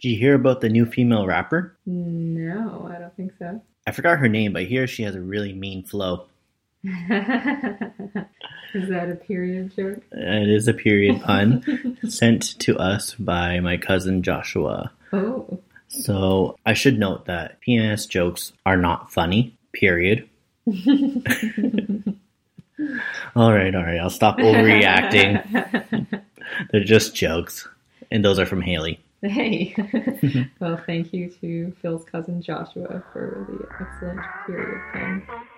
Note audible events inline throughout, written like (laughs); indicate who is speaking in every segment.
Speaker 1: Did you hear about the new female rapper?
Speaker 2: No, I don't think so.
Speaker 1: I forgot her name, but hear she has a really mean flow. (laughs)
Speaker 2: Is that a period joke?
Speaker 1: It is a period pun (laughs) sent to us by my cousin Joshua.
Speaker 2: Oh.
Speaker 1: So I should note that PMS jokes are not funny, period. (laughs) all right, all right, I'll stop overreacting. They're just jokes. And those are from Haley.
Speaker 2: Hey. (laughs) well, thank you to Phil's cousin Joshua for the excellent period pun.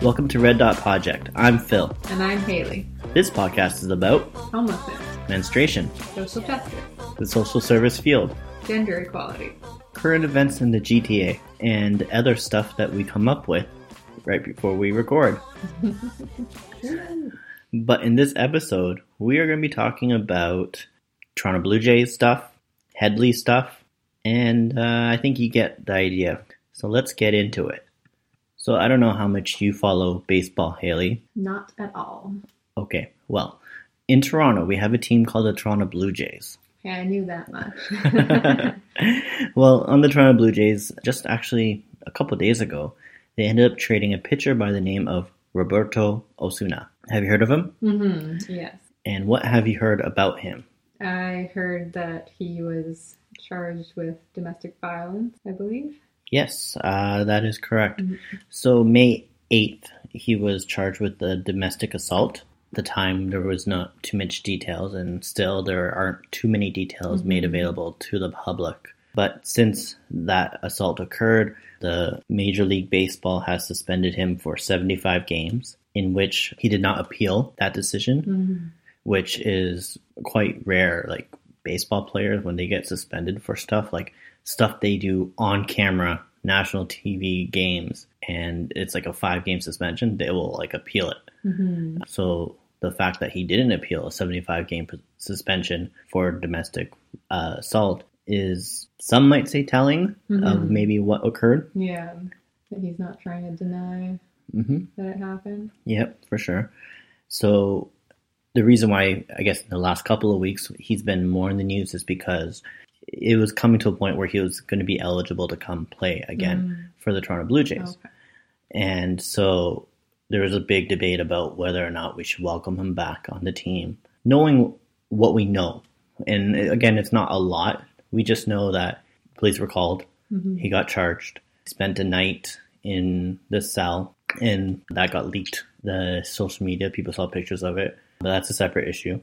Speaker 1: Welcome to Red Dot Project. I'm Phil.
Speaker 2: And I'm Haley.
Speaker 1: This podcast is about
Speaker 2: Homelessness,
Speaker 1: menstruation,
Speaker 2: social justice,
Speaker 1: the social service field,
Speaker 2: gender equality.
Speaker 1: current events in the GTA, and other stuff that we come up with right before we record. (laughs) But in this episode, we are going to be talking about Toronto Blue Jays stuff, Hedley stuff, and uh, I think you get the idea. So let's get into it. So I don't know how much you follow baseball, Haley.
Speaker 2: Not at all.
Speaker 1: Okay, well, in Toronto, we have a team called the Toronto Blue Jays.
Speaker 2: Yeah, I knew that much. (laughs) (laughs)
Speaker 1: well, on the Toronto Blue Jays, just actually a couple days ago, they ended up trading a pitcher by the name of Roberto Osuna. Have you heard of him?
Speaker 2: hmm Yes.
Speaker 1: And what have you heard about him?
Speaker 2: I heard that he was charged with domestic violence, I believe.
Speaker 1: Yes, uh, that is correct.
Speaker 2: Mhm.
Speaker 1: So, May 8th, he was charged with the domestic assault. At the time, there was not too much details, and still, there aren't too many details made
Speaker 2: Mhm.
Speaker 1: available to the public. But since that assault occurred, the Major League Baseball has suspended him for 75 games, in which he did not appeal that decision,
Speaker 2: Mhm.
Speaker 1: which is quite rare. Like, baseball players, when they get suspended for stuff, like stuff they do on camera, national TV games, and it's like a five game suspension, they will like appeal it.
Speaker 2: Mhm.
Speaker 1: So the fact that he didn't appeal a 75 game p- suspension for domestic uh, assault is, some might say, telling of
Speaker 2: Mhm.
Speaker 1: maybe what occurred.
Speaker 2: Yeah, that he's not trying to deny
Speaker 1: hmm
Speaker 2: that it happened.
Speaker 1: Yep, for sure. So the reason why I guess in the last couple of weeks he's been more in the news is because it was coming to a point where he was going to be eligible to come play again for the Toronto Blue Jays.
Speaker 2: Okay.
Speaker 1: And so there was a big debate about whether or not we should welcome him back on the team, knowing what we know. And again, it's not a lot. We just know that police were called,
Speaker 2: Mhm.
Speaker 1: he got charged, spent a night in the cell, and that got leaked. The social media, people saw pictures of it, but that's a separate issue.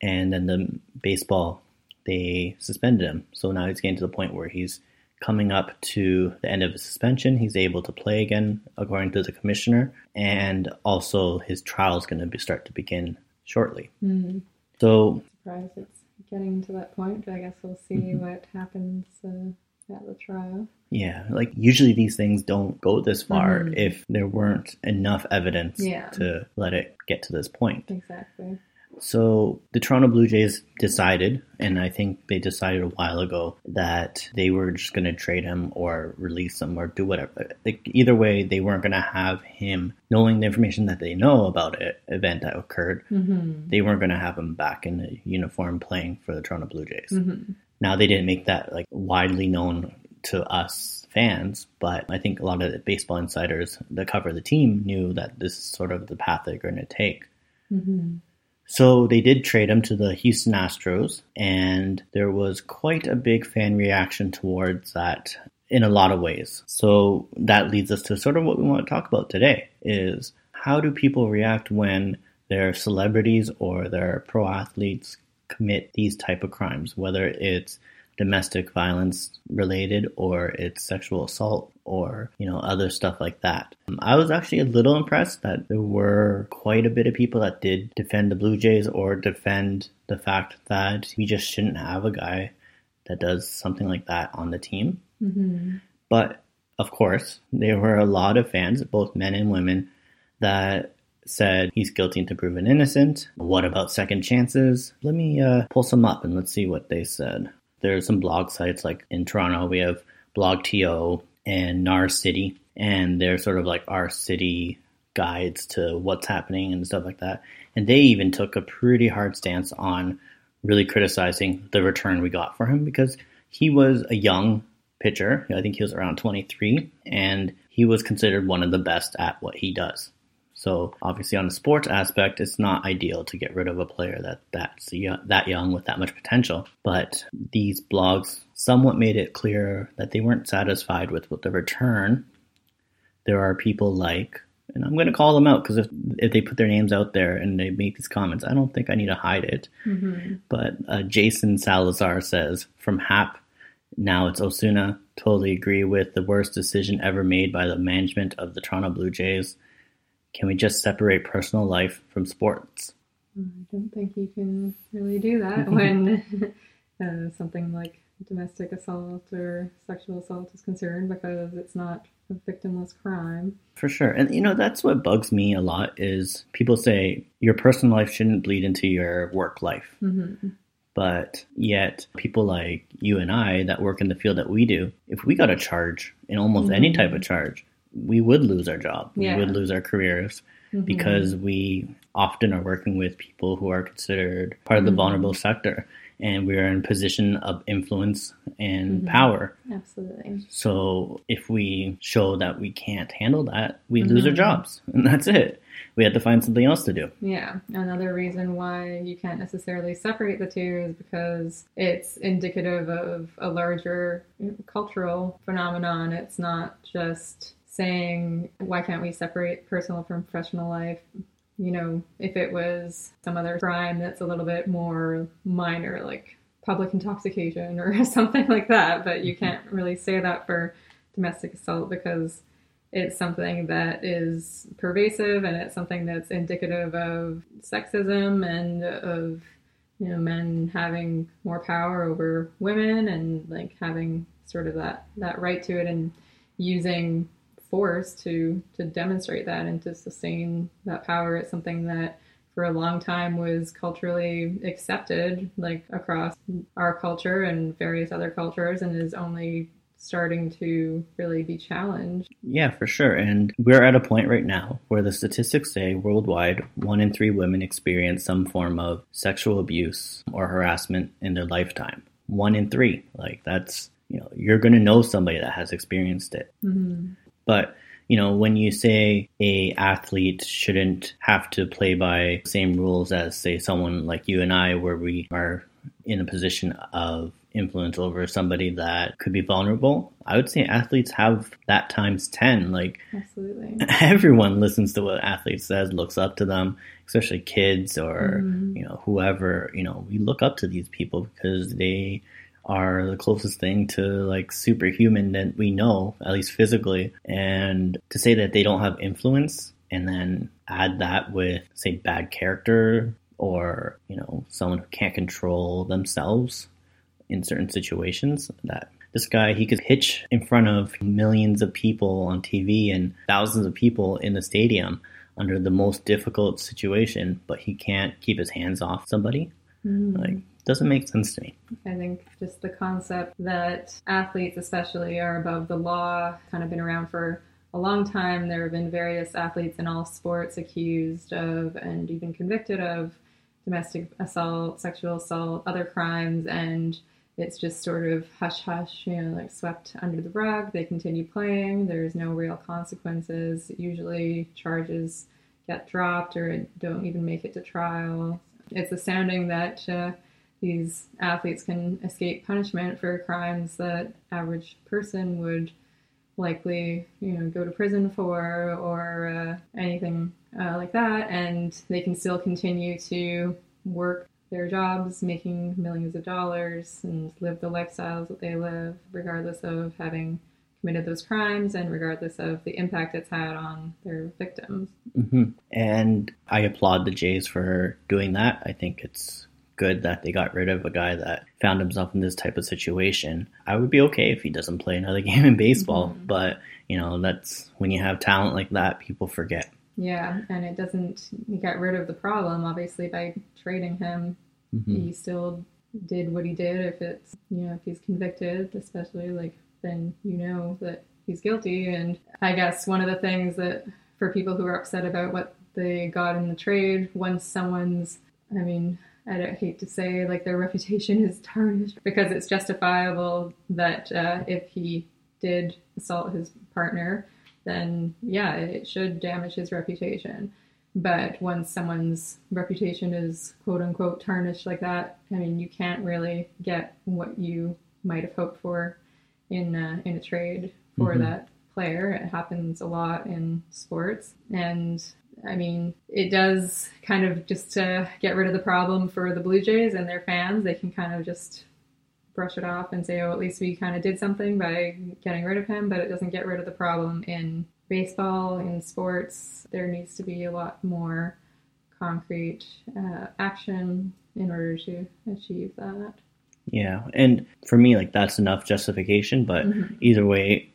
Speaker 1: And then the baseball, they suspended him. So now he's getting to the point where he's coming up to the end of his suspension. He's able to play again, according to the commissioner, and also his trial is going to be, start to begin shortly.
Speaker 2: Mhm.
Speaker 1: So
Speaker 2: Surprised it's getting to that point. I guess we'll see
Speaker 1: Mhm.
Speaker 2: what happens uh, at the trial.
Speaker 1: Yeah, like usually these things don't go this far
Speaker 2: Mhm.
Speaker 1: if there weren't enough evidence
Speaker 2: Yeah.
Speaker 1: to let it get to this point.
Speaker 2: Exactly.
Speaker 1: So the Toronto Blue Jays decided, and I think they decided a while ago, that they were just going to trade him or release him or do whatever. Like, either way, they weren't going to have him, knowing the information that they know about it, event that occurred,
Speaker 2: Mm-hmm.
Speaker 1: they weren't going to have him back in the uniform playing for the Toronto Blue Jays.
Speaker 2: Mm-hmm.
Speaker 1: Now they didn't make that like widely known to us fans, but I think a lot of the baseball insiders that cover the team knew that this is sort of the path they're going to take.
Speaker 2: Mm-hmm.
Speaker 1: So they did trade him to the Houston Astros, and there was quite a big fan reaction towards that in a lot of ways. So that leads us to sort of what we want to talk about today is how do people react when their celebrities or their pro athletes commit these type of crimes, whether it's domestic violence related or it's sexual assault or you know other stuff like that. Um, I was actually a little impressed that there were quite a bit of people that did defend the Blue Jays or defend the fact that we just shouldn't have a guy that does something like that on the team.
Speaker 2: Mm-hmm.
Speaker 1: But of course, there were a lot of fans, both men and women, that said he's guilty until proven innocent. What about second chances? Let me uh, pull some up and let's see what they said. There's some blog sites like in Toronto, we have BlogTO and Narcity, and they're sort of like our city guides to what's happening and stuff like that. And they even took a pretty hard stance on really criticizing the return we got for him because he was a young pitcher. I think he was around 23, and he was considered one of the best at what he does. So obviously, on the sports aspect, it's not ideal to get rid of a player that that's that young with that much potential. But these blogs somewhat made it clear that they weren't satisfied with what the return. There are people like, and I'm going to call them out because if if they put their names out there and they make these comments, I don't think I need to hide it.
Speaker 2: Mm-hmm.
Speaker 1: But uh, Jason Salazar says from Hap, now it's Osuna. Totally agree with the worst decision ever made by the management of the Toronto Blue Jays. Can we just separate personal life from sports?
Speaker 2: I don't think you can really do that (laughs) when (laughs) uh, something like domestic assault or sexual assault is concerned because it's not a victimless crime.
Speaker 1: For sure. And you know, that's what bugs me a lot is people say your personal life shouldn't bleed into your work life.
Speaker 2: Mm-hmm.
Speaker 1: But yet people like you and I that work in the field that we do, if we got a charge in almost any
Speaker 2: Mhm.
Speaker 1: type of charge, we would lose our job.
Speaker 2: Yeah.
Speaker 1: We would lose our careers
Speaker 2: Mhm.
Speaker 1: because we often are working with people who are considered part of the
Speaker 2: Mhm.
Speaker 1: vulnerable sector and we are in a position of influence and
Speaker 2: Mhm.
Speaker 1: power.
Speaker 2: absolutely.
Speaker 1: So if we show that we can't handle that, we lose our jobs. (laughs) And that's it. We have to find something else to do.
Speaker 2: Yeah, another reason why you can't necessarily separate the two is because it's indicative of a larger cultural phenomenon. It's not just saying, why can't we separate personal from professional life? You know, if it was some other crime that's a little bit more minor, like public intoxication or (laughs) something like that, but you mm-hmm. can't really say that for domestic assault because it's something that is pervasive and it's something that's indicative of sexism and of you know men having more power over women and like having sort of that that right to it and using force to to demonstrate that and to sustain that power it's something that for a long time was culturally accepted like across our culture and various other cultures and is only starting to really be challenged
Speaker 1: Yeah, for sure. And we're at a point right now where the statistics say worldwide, one in three women experience some form of sexual abuse or harassment in their lifetime. One in three. Like, that's, you know, you're going to know somebody that has experienced it.
Speaker 2: mm-hmm.
Speaker 1: But you know, when you say a athlete shouldn't have to play by same rules as say someone like you and I, where we are in a position of influence over somebody that could be vulnerable, I would say athletes have that times ten. Like
Speaker 2: absolutely (laughs)
Speaker 1: everyone listens to what athletes says, looks up to them, especially kids or
Speaker 2: Mhm.
Speaker 1: you know whoever. You know, we look up to these people because they are the closest thing to like superhuman that we know, at least physically. And to say that they don't have influence and then add that with say bad character or you know someone who can't control themselves in certain situations that this guy he could pitch in front of millions of people on TV and thousands of people in the stadium under the most difficult situation but he can't keep his hands off somebody
Speaker 2: Mhm.
Speaker 1: like doesn't make sense to me
Speaker 2: I think just the concept that athletes, especially, are above the law, kind of been around for a long time. There have been various athletes in all sports accused of and even convicted of domestic assault, sexual assault, other crimes, and it's just sort of hush hush, you know, like swept under the rug. They continue playing. There's no real consequences. Usually, charges get dropped or don't even make it to trial. It's astounding that. Uh, these athletes can escape punishment for crimes that average person would likely you know go to prison for or uh, anything uh, like that. And they can still continue to work their jobs making millions of dollars and live the lifestyles that they live regardless of having committed those crimes and regardless of the impact it's had on their victims.
Speaker 1: Hmm And I applaud the Jays for doing that. I think it's good that they got rid of a guy that found himself in this type of situation. I would be okay if he doesn't play another (laughs) game in baseball,
Speaker 2: Mhm.
Speaker 1: but you know, that's when you have talent like that, people forget.
Speaker 2: Yeah, and it doesn't get rid of the problem. Obviously, by trading him,
Speaker 1: Mhm.
Speaker 2: he still did what he did. If it's you know if he's convicted, especially like then you know that he's guilty. And I guess one of the things that for people who are upset about what they got in the trade, once someone's, I mean. I don't hate to say like their reputation is tarnished because it's justifiable that uh, if he did assault his partner, then yeah, it should damage his reputation. But once someone's reputation is quote unquote tarnished like that, I mean, you can't really get what you might have hoped for in uh, in a trade for
Speaker 1: Mhm.
Speaker 2: that player. It happens a lot in sports, and I mean, it does kind of just to get rid of the problem for the Blue Jays and their fans. They can kind of just brush it off and say, oh, at least we kind of did something by getting rid of him, but it doesn't get rid of the problem in baseball, in sports. There needs to be a lot more concrete uh, action in order to achieve that.
Speaker 1: Yeah, and for me, like that's enough justification. But
Speaker 2: Mhm.
Speaker 1: either way,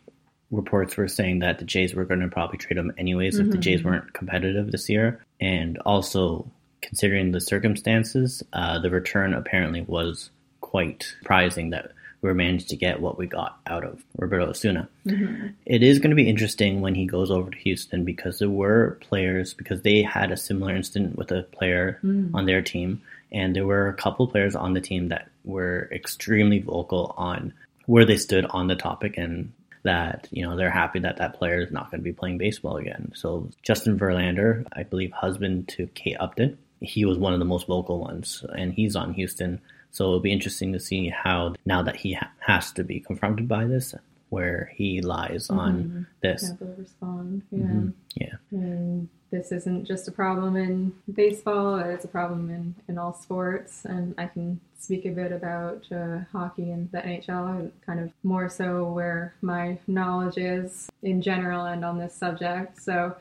Speaker 1: reports were saying that the Jays were going to probably trade him anyways if the
Speaker 2: Mhm.
Speaker 1: Jays weren't competitive this year, and also considering the circumstances, uh, the return apparently was quite surprising that we managed to get what we got out of Roberto Osuna.
Speaker 2: Mhm.
Speaker 1: It is going to be interesting when he goes over to Houston because there were players because they had a similar incident with a player
Speaker 2: Mm.
Speaker 1: on their team, and there were a couple players on the team that were extremely vocal on where they stood on the topic and that you know they're happy that that player is not going to be playing baseball again. So Justin Verlander, I believe, husband to Kate Upton, he was one of the most vocal ones, and he's on Houston. So it'll be interesting to see how now that he ha- has to be confronted by this, where he lies on this.
Speaker 2: Respond. Yeah.
Speaker 1: Mhm. Yeah.
Speaker 2: And this isn't just a problem in baseball, it's a problem in, in all sports. And I can speak a bit about uh, hockey and the NHL, kind of more so where my knowledge is in general and on this subject. So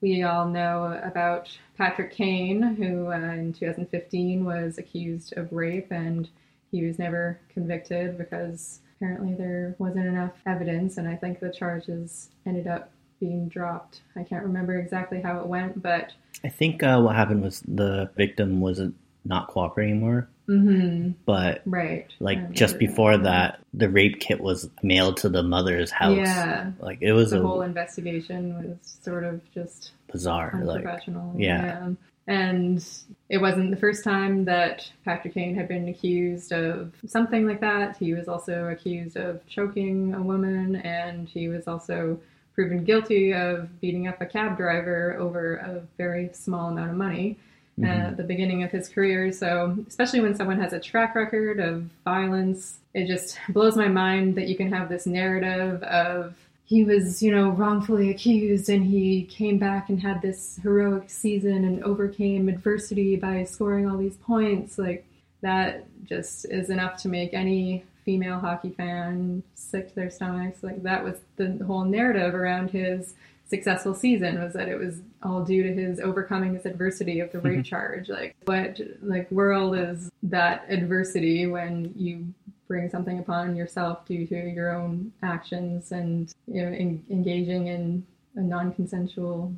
Speaker 2: we all know about Patrick Kane, who uh, in 2015 was accused of rape and he was never convicted because apparently there wasn't enough evidence. And I think the charges ended up being dropped. I can't remember exactly how it went, but
Speaker 1: I think uh, what happened was the victim wasn't not cooperating anymore,
Speaker 2: hmm
Speaker 1: but
Speaker 2: right.
Speaker 1: Like just before that, the rape kit was mailed to the mother's house.
Speaker 2: Yeah.
Speaker 1: Like it was
Speaker 2: the
Speaker 1: a
Speaker 2: whole investigation was sort of just
Speaker 1: bizarre. Like
Speaker 2: unprofessional.
Speaker 1: yeah.
Speaker 2: And it wasn't the first time that Patrick Kane had been accused of something like that. He was also accused of choking a woman, and he was also proven guilty of beating up a cab driver over a very small amount of money uh, at the beginning of his career. So, especially when someone has a track record of violence, it just (laughs) blows my mind that you can have this narrative of he was, you know, wrongfully accused and he came back and had this heroic season and overcame adversity by scoring all these points. Like, that just is enough to make any female hockey fan sick to their stomachs. Like, that was the whole narrative around his successful season was that it was all due to his overcoming this adversity of the rape mm-hmm. charge. Like what like world is that adversity when you bring something upon yourself due to your own actions and you know en- engaging in a non-consensual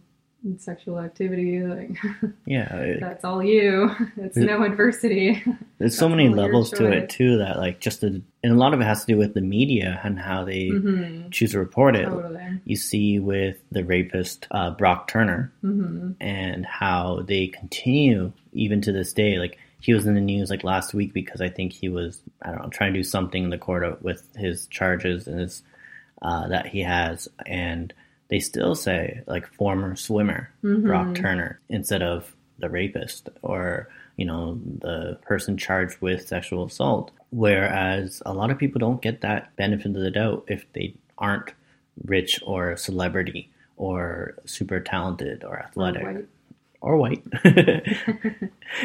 Speaker 2: sexual activity like (laughs)
Speaker 1: yeah, it-
Speaker 2: that's all you. It's no adversity. (laughs)
Speaker 1: There's so many levels to it too that like just the, and a lot of it has to do with the media and how they
Speaker 2: hmm
Speaker 1: choose to report it.
Speaker 2: totally.
Speaker 1: You see with the rapist uh, Brock Turner
Speaker 2: hmm
Speaker 1: and how they continue even to this day. Like he was in the news like last week because I think he was I don't know trying to do something in the court with his charges and his uh, that he has, and they still say like former swimmer Brock Turner instead of the rapist or you know the person charged with sexual assault. Whereas a lot of people don't get that benefit of the doubt if they aren't rich or celebrity or super talented or athletic. Or white. (laughs)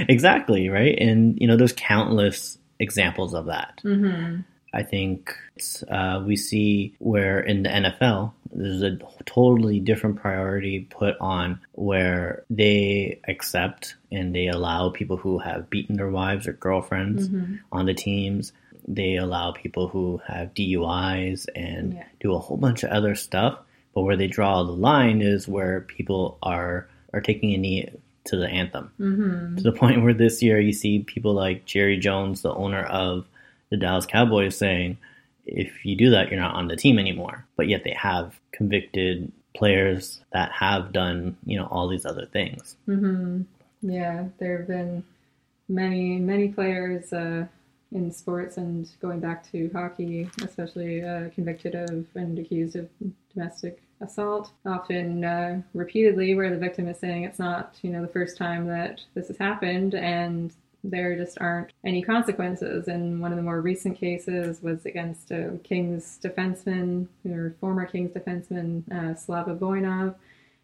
Speaker 1: exactly, right? And you know, there's countless examples of that.
Speaker 2: hmm
Speaker 1: I think it's, uh, we see where in the NFL there's a totally different priority put on where they accept and they allow people who have beaten their wives or girlfriends on the teams. They allow people who have DUIs and
Speaker 2: Yeah.
Speaker 1: do a whole bunch of other stuff. But where they draw the line is where people are are taking a knee to the anthem
Speaker 2: hmm
Speaker 1: to the point where this year you see people like Jerry Jones, the owner of the Dallas Cowboys, saying, if you do that, you're not on the team anymore. But yet they have convicted players that have done, you know, all these other things.
Speaker 2: hmm Yeah, there have been many, many players uh, in sports and going back to hockey, especially uh, convicted of and accused of domestic assault, often uh, repeatedly, where the victim is saying it's not, you know, the first time that this has happened, and there just aren't any consequences. And one of the more recent cases was against a Kings defenseman, or former Kings defenseman, uh, Slava Voinov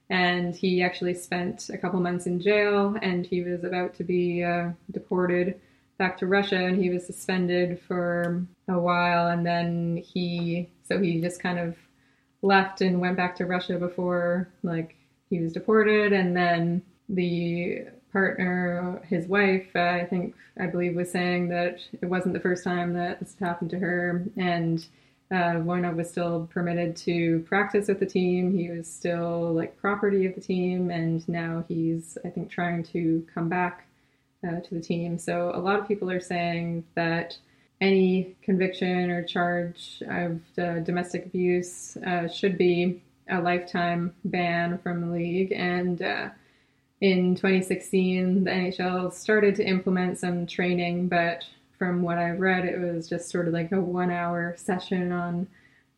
Speaker 2: and he actually spent a couple months in jail and he was about to be uh, deported back to Russia and he was suspended for a while and then he so he just kind of left and went back to Russia before like he was deported and then the partner his wife uh, I think I believe was saying that it wasn't the first time that this happened to her and uh, Voinov was still permitted to practice with the team. He was still like property of the team, and now he's, I think, trying to come back uh, to the team. So a lot of people are saying that any conviction or charge of domestic abuse uh, should be a lifetime ban from the league. And uh, in 2016, the NHL started to implement some training, but from what I've read, it was just sort of like a one hour session on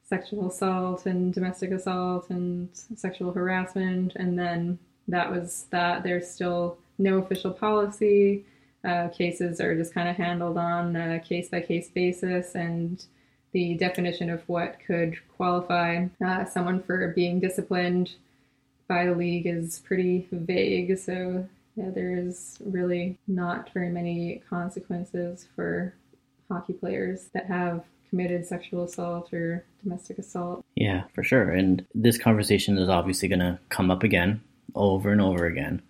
Speaker 2: sexual assault and domestic assault and sexual harassment. And then that was that. There's still no official policy. Uh, cases are just kind of handled on a case by case basis. And the definition of what could qualify uh, someone for being disciplined by the league is pretty vague. So yeah, there is really not very many consequences for hockey players that have committed sexual assault or domestic assault.
Speaker 1: Yeah, for sure. And this conversation is obviously going to come up again over and over again.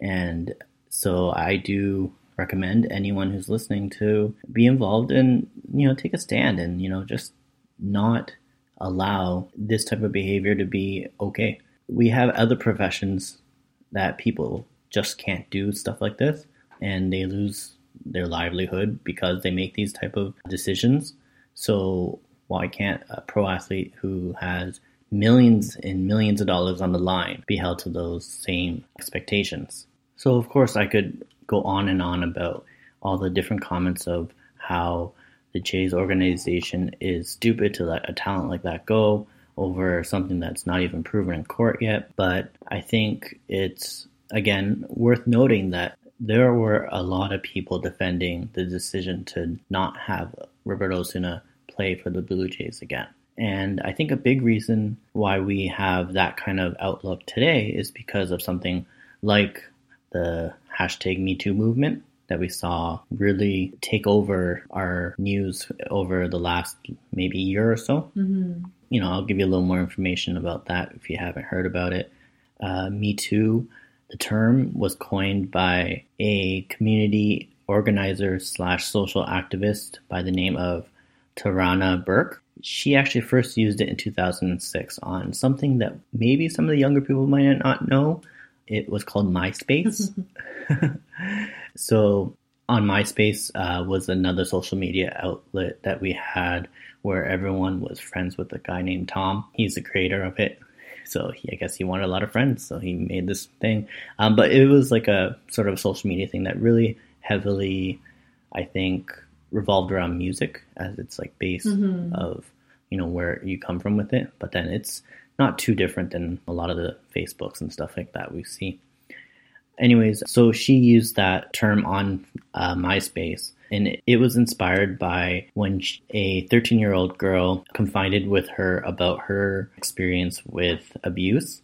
Speaker 1: And so I do recommend anyone who's listening to be involved and, you know, take a stand and, you know, just not allow this type of behavior to be okay. We have other professions that people just can't do stuff like this and they lose their livelihood because they make these type of decisions. So why can't a pro athlete who has millions and millions of dollars on the line be held to those same expectations? So of course I could go on and on about all the different comments of how the Jays organization is stupid to let a talent like that go over something that's not even proven in court yet. But I think it's again worth noting that there were a lot of people defending the decision to not have Roberto Osuna play for the Blue Jays again. And I think a big reason why we have that kind of outlook today is because of something like the hashtag MeToo movement that we saw really take over our news over the last maybe year or so.
Speaker 2: Mm-hmm.
Speaker 1: You know, I'll give you a little more information about that if you haven't heard about it. Uh, Me Too, the term was coined by a community organizer slash social activist by the name of Tarana Burke. She actually first used it in 2006 on something that maybe some of the younger people might not know. It was called MySpace. (laughs) (laughs) so on MySpace uh, was another social media outlet that we had where everyone was friends with a guy named Tom. He's the creator of it. So he, I guess he wanted a lot of friends, so he made this thing. Um, but it was like a sort of social media thing that really heavily, I think, revolved around music as its like base
Speaker 2: Mhm.
Speaker 1: of you know where you come from with it. But then it's not too different than a lot of the Facebooks and stuff like that we see. Anyways, so she used that term on uh, MySpace, and it, was inspired by when sh a 13 year old girl confided with her about her experience with abuse.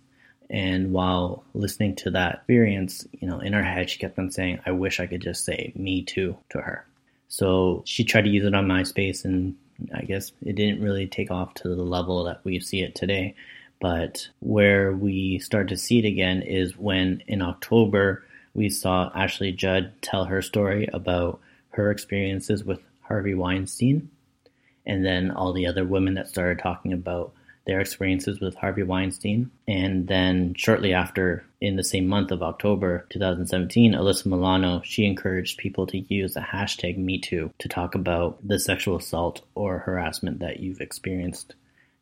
Speaker 1: And while listening to that experience, you know, in her head, she kept on saying, I wish I could just say me too to her. So she tried to use it on MySpace, and I guess it didn't really take off to the level that we see it today. But where we start to see it again is when in October we saw Ashley Judd tell her story about her experiences with Harvey Weinstein, and then all the other women that started talking about their experiences with Harvey Weinstein. And then shortly after, in the same month of October 2017, Alyssa Milano, she encouraged people to use the hashtag MeToo to talk about the sexual assault or harassment that you've experienced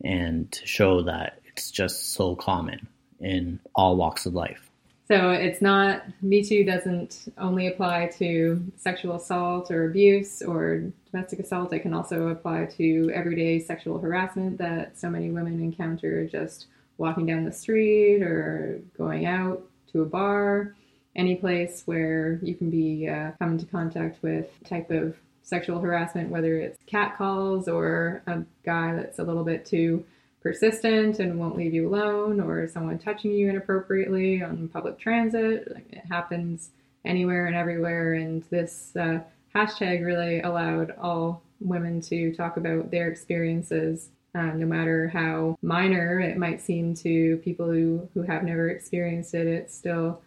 Speaker 1: and to show that it's just so common in all walks of life.
Speaker 2: So it's not, Me Too doesn't only apply to sexual assault or abuse or domestic assault. It can also apply to everyday sexual harassment that so many women encounter just walking down the street or going out to a bar, any place where you can be uh, come into contact with type of sexual harassment, whether it's cat calls or a guy that's a little bit too persistent and won't leave you alone, or someone touching you inappropriately on public transit. Like, It happens anywhere and everywhere, and this uh, hashtag really allowed all women to talk about their experiences. Uh, no matter how minor it might seem to people who, who have never experienced it, it's still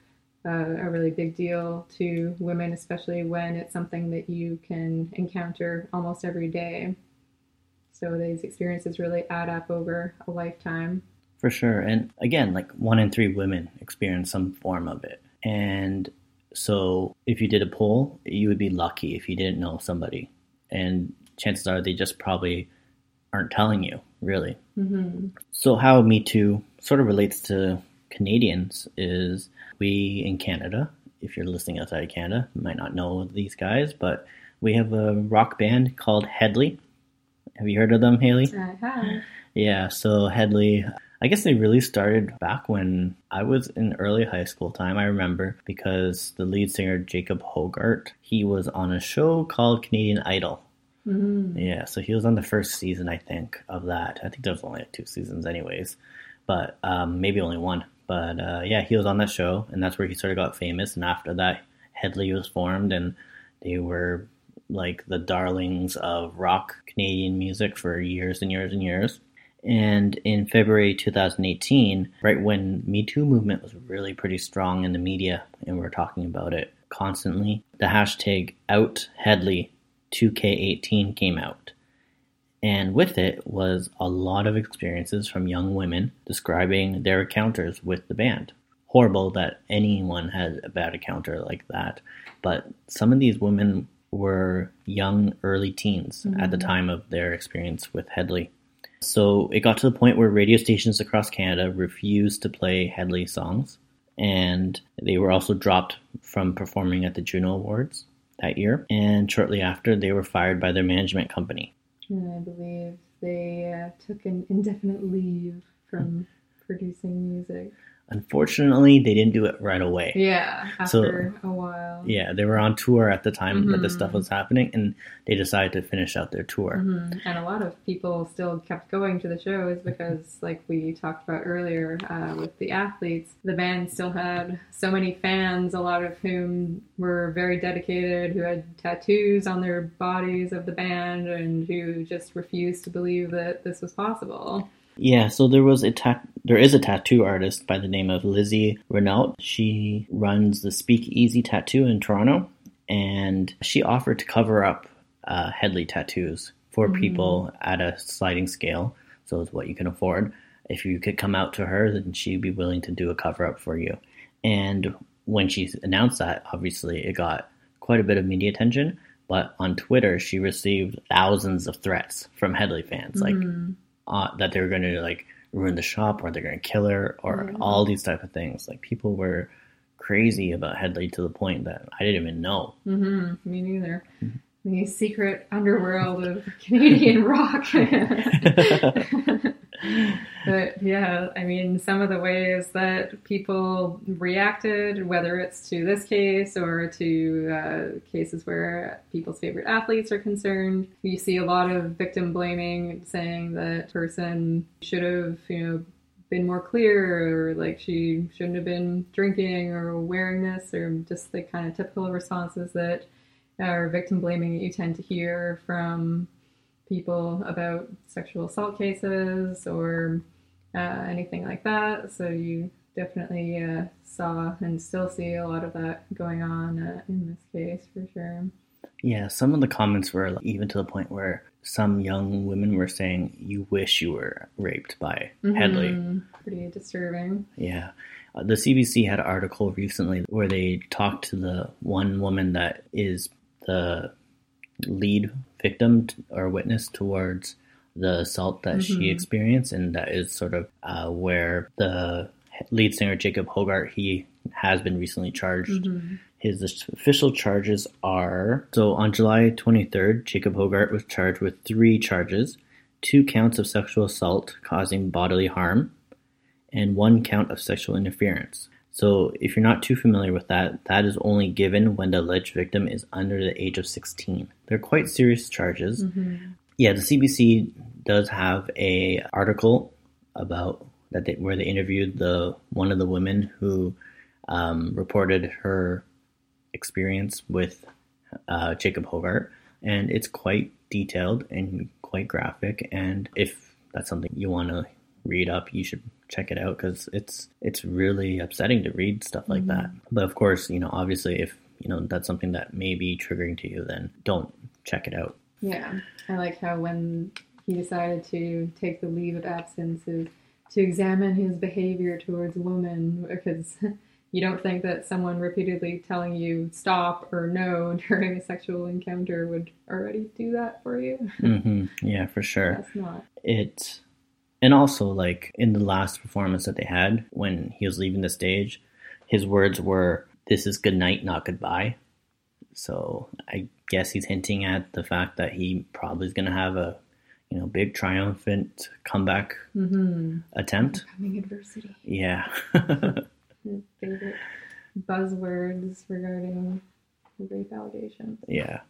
Speaker 2: uh, a really big deal to women, especially when it's something that you can encounter almost every day. So these experiences really add up over a lifetime.
Speaker 1: For sure. And again, like one in three women experience some form of it. And so if you did a poll, you would be lucky if you didn't know somebody. And chances are they just probably aren't telling you, really.
Speaker 2: hmm
Speaker 1: So, how Me Too sort of relates to Canadians is we in Canada, if you're listening outside of Canada, might not know these guys, but we have a rock band called Hedley. Have you heard of them, Haley?
Speaker 2: I have.
Speaker 1: Yeah, so Hedley, I guess they really started back when I was in early high school time. I remember because the lead singer Jacob Hoggard, he was on a show called Canadian Idol.
Speaker 2: hmm
Speaker 1: Yeah, so he was on the first season, I think, of that. I think there was only like two seasons, anyways, but um, maybe only one. But uh, yeah, he was on that show, and that's where he sort of got famous. And after that, Hedley was formed, and they were like the darlings of rock Canadian music for years and years and years. And in February 2018, right when Me Too movement was really pretty strong in the media, and we are talking about it constantly, the hashtag OutHedley2K18 came out. And with it was a lot of experiences from young women describing their encounters with the band. Horrible that anyone had a bad encounter like that, but some of these women were young, early teens at the time of their experience with Hedley. So it got to the point where radio stations across Canada refused to play Hedley songs, and they were also dropped from performing at the Juno Awards that year. And shortly after, they were fired by their management company.
Speaker 2: And I believe they uh, took an indefinite leave from producing music.
Speaker 1: Unfortunately, they didn't do it right away.
Speaker 2: Yeah,
Speaker 1: So-
Speaker 2: after a while.
Speaker 1: Yeah, they were on tour at the time that this stuff was happening, and they decided to finish out their tour.
Speaker 2: hmm And a lot of people still kept going to the shows because, like we talked about earlier uh, with the athletes, the band still had so many fans, a lot of whom were very dedicated, who had tattoos on their bodies of the band, and who just refused to believe that this was possible.
Speaker 1: Yeah, so there was a ta- there is a tattoo artist by the name of Lizzie Renault. She runs the Speakeasy Tattoo in Toronto, and she offered to cover up uh, Hedley tattoos for people at a sliding scale. So it's what you can afford. If you could come out to her, then she'd be willing to do a cover up for you. And when she announced that, obviously it got quite a bit of media attention. But on Twitter, she received thousands of threats from Hedley fans, like uh, that they were going to like ruin the shop or they're going to kill her or
Speaker 2: Yeah.
Speaker 1: all these type of things. Like people were crazy about Hedley to the point that I didn't even know.
Speaker 2: hmm Me neither. The secret underworld of Canadian (laughs) rock. (laughs) (laughs) (laughs) but yeah, I mean, some of the ways that people reacted, whether it's to this case or to uh, cases where people's favorite athletes are concerned, you see a lot of victim blaming, saying that person should have, you know, been more clear or like she shouldn't have been drinking or wearing this or just the kind of typical responses that are victim blaming that you tend to hear from people about sexual assault cases or uh, anything like that. So you definitely uh, saw and still see a lot of that going on uh, in this case for sure.
Speaker 1: Yeah, some of the comments were like, even to the point where some young women were saying, "You wish you were raped by Hedley."
Speaker 2: Mhm. Pretty disturbing.
Speaker 1: Yeah. Uh, the CBC had an article recently where they talked to the one woman that is the lead victim t- or witness towards the assault that she
Speaker 2: Mhm.
Speaker 1: experienced, and that is sort of uh, where the lead singer Jacob Hoggard he has been recently charged.
Speaker 2: Mhm.
Speaker 1: His official charges are so on July 23rd, Jacob Hoggard was charged with three charges two counts of sexual assault causing bodily harm, and one count of sexual interference. So, if you're not too familiar with that, that is only given when the alleged victim is under the age of 16. They're quite serious charges.
Speaker 2: Mhm.
Speaker 1: Yeah, the CBC does have a article about that they, where they interviewed the one of the women who um, reported her experience with uh, Jacob Hoggard, and it's quite detailed and quite graphic. And if that's something you want to read up, you should check it out because it's it's really upsetting to read stuff like that. But of course, you know, obviously, if you know that's something that may be triggering to you, then don't check it out.
Speaker 2: Yeah, I like how when he decided to take the leave of absence is to examine his behavior towards women because (laughs) you don't think that someone repeatedly telling you stop or no (laughs) during a sexual encounter would already do that for you.
Speaker 1: Mm-hmm. Yeah, for sure.
Speaker 2: That's not.
Speaker 1: it and also like in the last performance that they had when he was leaving the stage his words were this is good night not goodbye so i guess he's hinting at the fact that he probably is going to have a you know big triumphant comeback
Speaker 2: Mm-hmm.
Speaker 1: attempt
Speaker 2: Coming adversity.
Speaker 1: yeah (laughs)
Speaker 2: favorite buzzwords regarding rape allegations.
Speaker 1: yeah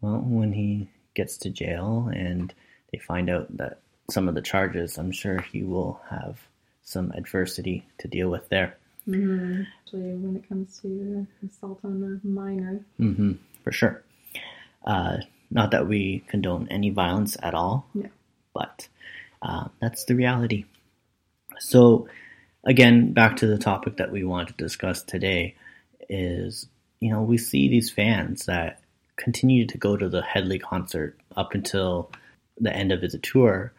Speaker 1: well when he gets to jail and they find out that some of the charges i'm sure he will have some adversity to deal with there
Speaker 2: Mm-hmm. Especially when it comes to assault on a minor.
Speaker 1: hmm for sure. Uh, not that we condone any violence at all,
Speaker 2: No.
Speaker 1: but uh, that's the reality. So, again, back to the topic that we want to discuss today is you know, we see these fans that continue to go to the Hedley concert up until the end of his tour.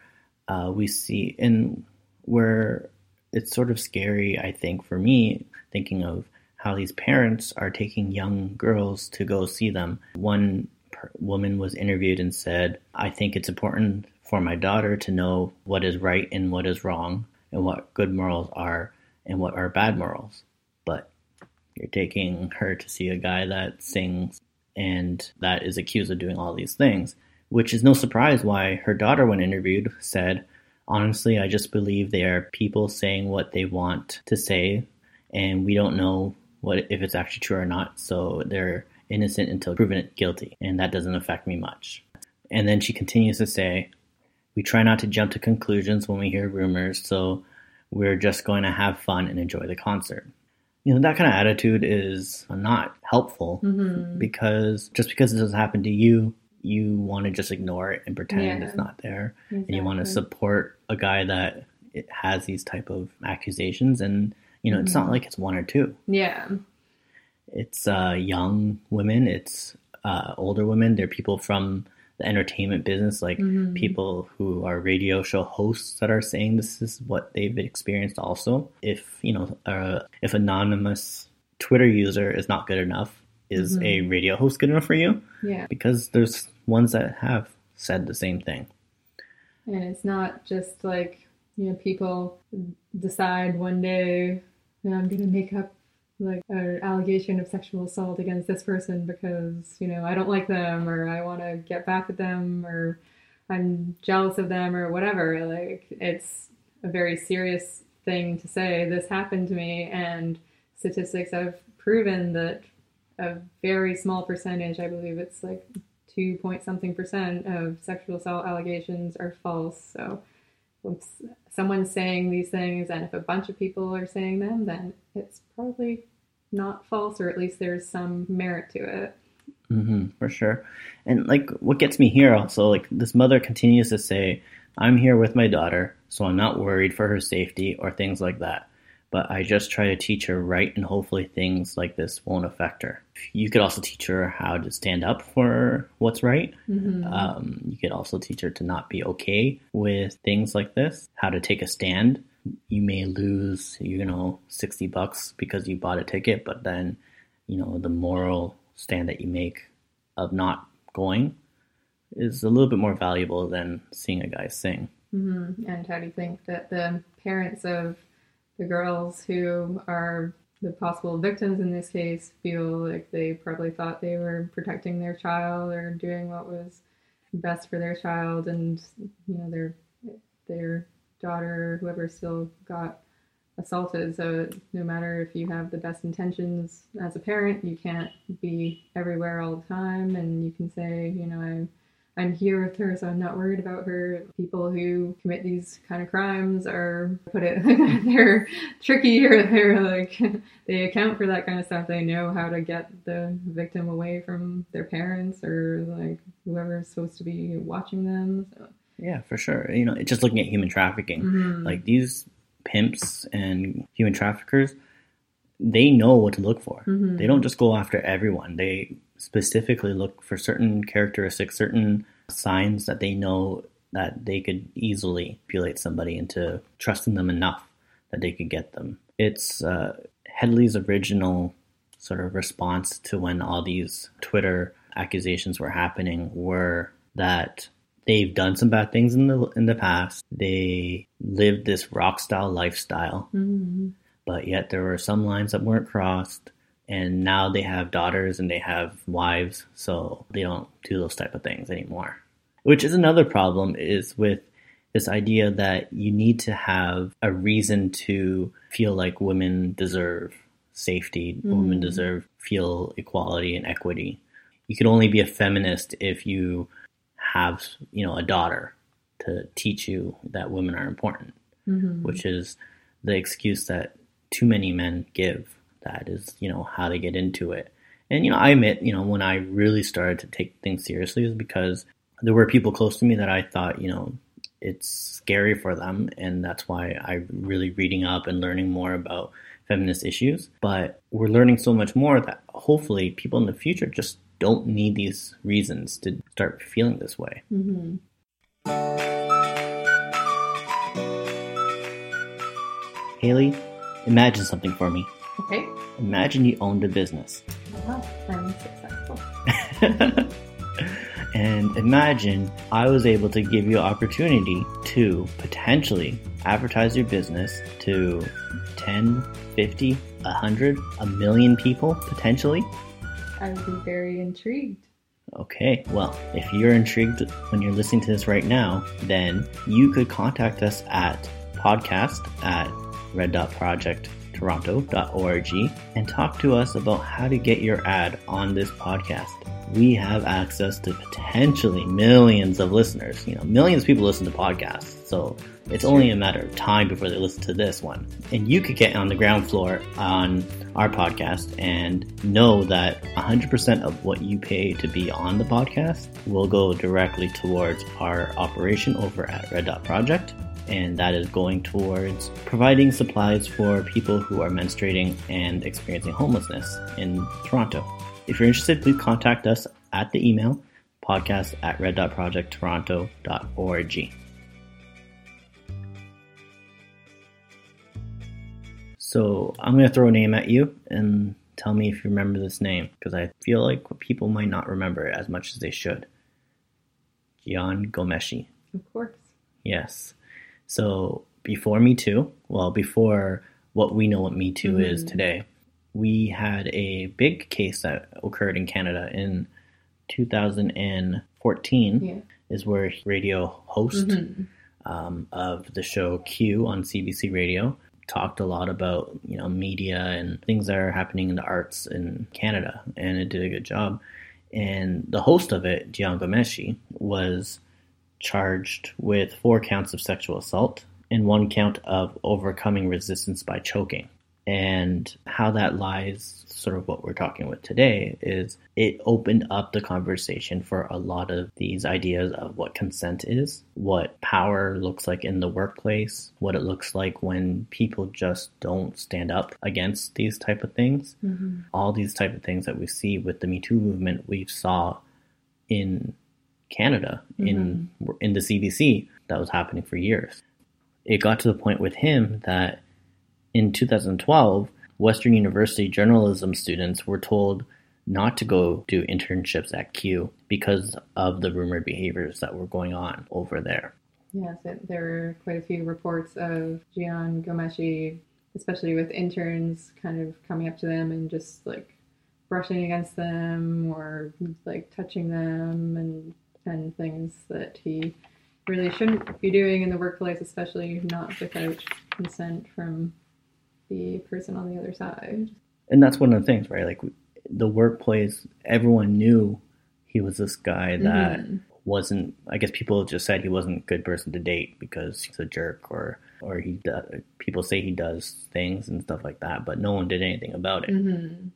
Speaker 1: Uh, we see, and where it's sort of scary, I think, for me, thinking of how these parents are taking young girls to go see them. One per- woman was interviewed and said, I think it's important for my daughter to know what is right and what is wrong, and what good morals are and what are bad morals. But you're taking her to see a guy that sings and that is accused of doing all these things, which is no surprise why her daughter, when interviewed, said, Honestly, I just believe they are people saying what they want to say, and we don't know what if it's actually true or not. So they're innocent until proven guilty, and that doesn't affect me much. And then she continues to say, "We try not to jump to conclusions when we hear rumors, so we're just going to have fun and enjoy the concert." You know that kind of attitude is not helpful
Speaker 2: Mm-hmm.
Speaker 1: because just because it doesn't happen to you, you want to just ignore it and pretend
Speaker 2: Yeah.
Speaker 1: it's not there and you want to support a guy that it has these type of accusations and you know it's not
Speaker 2: Mhm.
Speaker 1: like it's one or two
Speaker 2: Yeah.
Speaker 1: it's uh, young women it's uh, older women they're people from the entertainment business like
Speaker 2: Mhm.
Speaker 1: people who are radio show hosts that are saying this is what they've experienced also if you know uh, if anonymous twitter user is not good enough is a radio host good enough for you
Speaker 2: Yeah.
Speaker 1: because there's ones that have said the same thing
Speaker 2: And it's not just like, you know, people decide one day, "Yeah, I'm going to make up like an allegation of sexual assault against this person because, you know, I don't like them or I want to get back at them or I'm jealous of them or whatever. Like, it's a very serious thing to say. This happened to me, and statistics have proven that a very small percentage, I believe it's like two point something percent of sexual assault allegations are false. So if someone's saying these things, and if a bunch of people are saying them, then it's probably not false, or at least there's some merit to it.
Speaker 1: hmm for sure. And like, what gets me here also, like, this mother continues to say, "I'm here with my daughter, so I'm not worried for her safety or things like that." But I just try to teach her right, and hopefully things like this won't affect her. You could also teach her how to stand up for what's right.
Speaker 2: Mm-hmm.
Speaker 1: Um, you could also teach her to not be okay with things like this, how to take a stand. You may lose, you know, 60 bucks because you bought a ticket, but then, you know, the moral stand that you make of not going is a little bit more valuable than seeing a guy sing.
Speaker 2: hmm And how do you think that the parents of the girls who are the possible victims in this case feel like they probably thought they were protecting their child or doing what was best for their child, and you know their their daughter, whoever, still got assaulted. So no matter if you have the best intentions as a parent, you can't be everywhere all the time, and you can say, you know, I'm I'm here with her, so I'm not worried about her. People who commit these kind of crimes are put it (laughs) they're tricky or they're like (laughs) they account for that kind of stuff. They know how to get the victim away from their parents or like whoever's supposed to be watching them. So
Speaker 1: Yeah, for sure. You know, just looking at human trafficking,
Speaker 2: Mhm.
Speaker 1: like these pimps and human traffickers, they know what to look for.
Speaker 2: Mhm.
Speaker 1: They don't just go after everyone. They specifically look for certain characteristics, certain signs that they know that they could easily manipulate somebody into trusting them enough that they could get them. It's uh, Hedley's original sort of response to when all these Twitter accusations were happening were that they've done some bad things in the in the past. They lived this rock style lifestyle,
Speaker 2: Mhm.
Speaker 1: but yet there were some lines that weren't crossed. And now they have daughters and they have wives, so they don't do those type of things anymore. Which is another problem is with this idea that you need to have a reason to feel like women deserve safety, women
Speaker 2: Mhm.
Speaker 1: deserve feel equality and equity. You can only be a feminist if you have, you know, a daughter to teach you that women are important
Speaker 2: Mhm.
Speaker 1: which is the excuse that too many men give. That is, you know, how they get into it. And, you know, I admit, you know, when I really started to take things seriously is because there were people close to me that I thought, you know, it's scary for them. And that's why I'm really reading up and learning more about feminist issues. But we're learning so much more that hopefully people in the future just don't need these reasons to start feeling this way.
Speaker 2: Mhm.
Speaker 1: Haley, imagine something for me.
Speaker 2: Okay.
Speaker 1: Imagine you owned a business.
Speaker 2: Oh, well, I'm successful. (laughs)
Speaker 1: and imagine I was able to give you opportunity to potentially advertise your business to 10, 50, 100, a million people potentially.
Speaker 2: I would be very intrigued.
Speaker 1: Okay, well, if you're intrigued when you're listening to this right now, then you could contact us at podcast at red.projecttoronto.org and talk to us about how to get your ad on this podcast. We have access to potentially millions of listeners. You know, millions of people listen to podcasts, so it's only a matter of time before they listen to this one. And you could get on the ground floor on our podcast and know that 100% of what you pay to be on the podcast will go directly towards our operation over at Red Dot Project. And that is going towards providing supplies for people who are menstruating and experiencing homelessness in Toronto. If you're interested, please contact us at the email podcast at red dot project red.projecttoronto.org. So I'm going to throw a name at you and tell me if you remember this name because I feel like people might not remember it as much as they should. Jian Ghomeshi.
Speaker 2: Of course.
Speaker 1: Yes. So before Me Too, well, before what we know what Me Too is
Speaker 2: Mhm.
Speaker 1: today, we had a big case that occurred in Canada in 2014.
Speaker 2: Yeah.
Speaker 1: Is where radio host
Speaker 2: Mhm.
Speaker 1: um, of the show Q on CBC Radio talked a lot about you know media and things that are happening in the arts in Canada, and it did a good job. And the host of it, Jian Ghomeshi, was charged with four counts of sexual assault and one count of overcoming resistance by choking. And how that lies, sort of what we're talking about today, is it opened up the conversation for a lot of these ideas of what consent is, what power looks like in the workplace, what it looks like when people just don't stand up against these type of things. Mm-hmm. All these type of things that we see with the Me Too movement, we saw in Canada, in mm-hmm. in the CBC, that was happening for years. It got to the point with him that in 2012, Western University journalism students were told not to go do internships at Q because of the rumored behaviors that were going on over there.
Speaker 2: Yes, it, there were quite a few reports of Jian Ghomeshi, especially with interns, kind of coming up to them and just like brushing against them or like touching them and and things that he really shouldn't be doing in the workplace, especially not without consent from the person on the other side.
Speaker 1: And that's one of the things, right? Like the workplace, everyone knew he was this guy that
Speaker 2: Mhm.
Speaker 1: wasn't. I guess people just said he wasn't a good person to date because he's a jerk, or or he does, people say he does things and stuff like that, but no one did anything about it.
Speaker 2: Mm-hmm.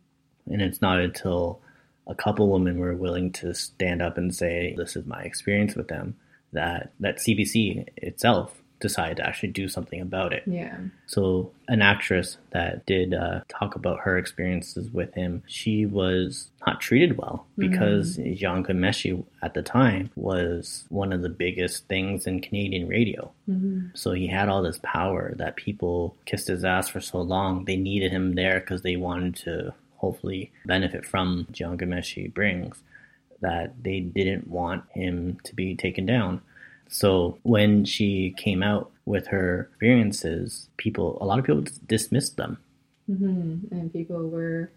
Speaker 1: And it's not until a couple women were willing to stand up and say, "This is my experience with them," that that CBC itself decided to actually do something about it.
Speaker 2: Yeah.
Speaker 1: So, an actress that did uh, talk about her experiences with him, she was not treated well because Jian Ghomeshi at the time was one of the biggest things in Canadian radio.
Speaker 2: Mm-hmm.
Speaker 1: So he had all this power that people kissed his ass for so long. They needed him there because they wanted to hopefully benefit from Jian Ghomeshi brings that they didn't want him to be taken down. So when she came out with her experiences, people, a lot of people dismissed them.
Speaker 2: hmm And people were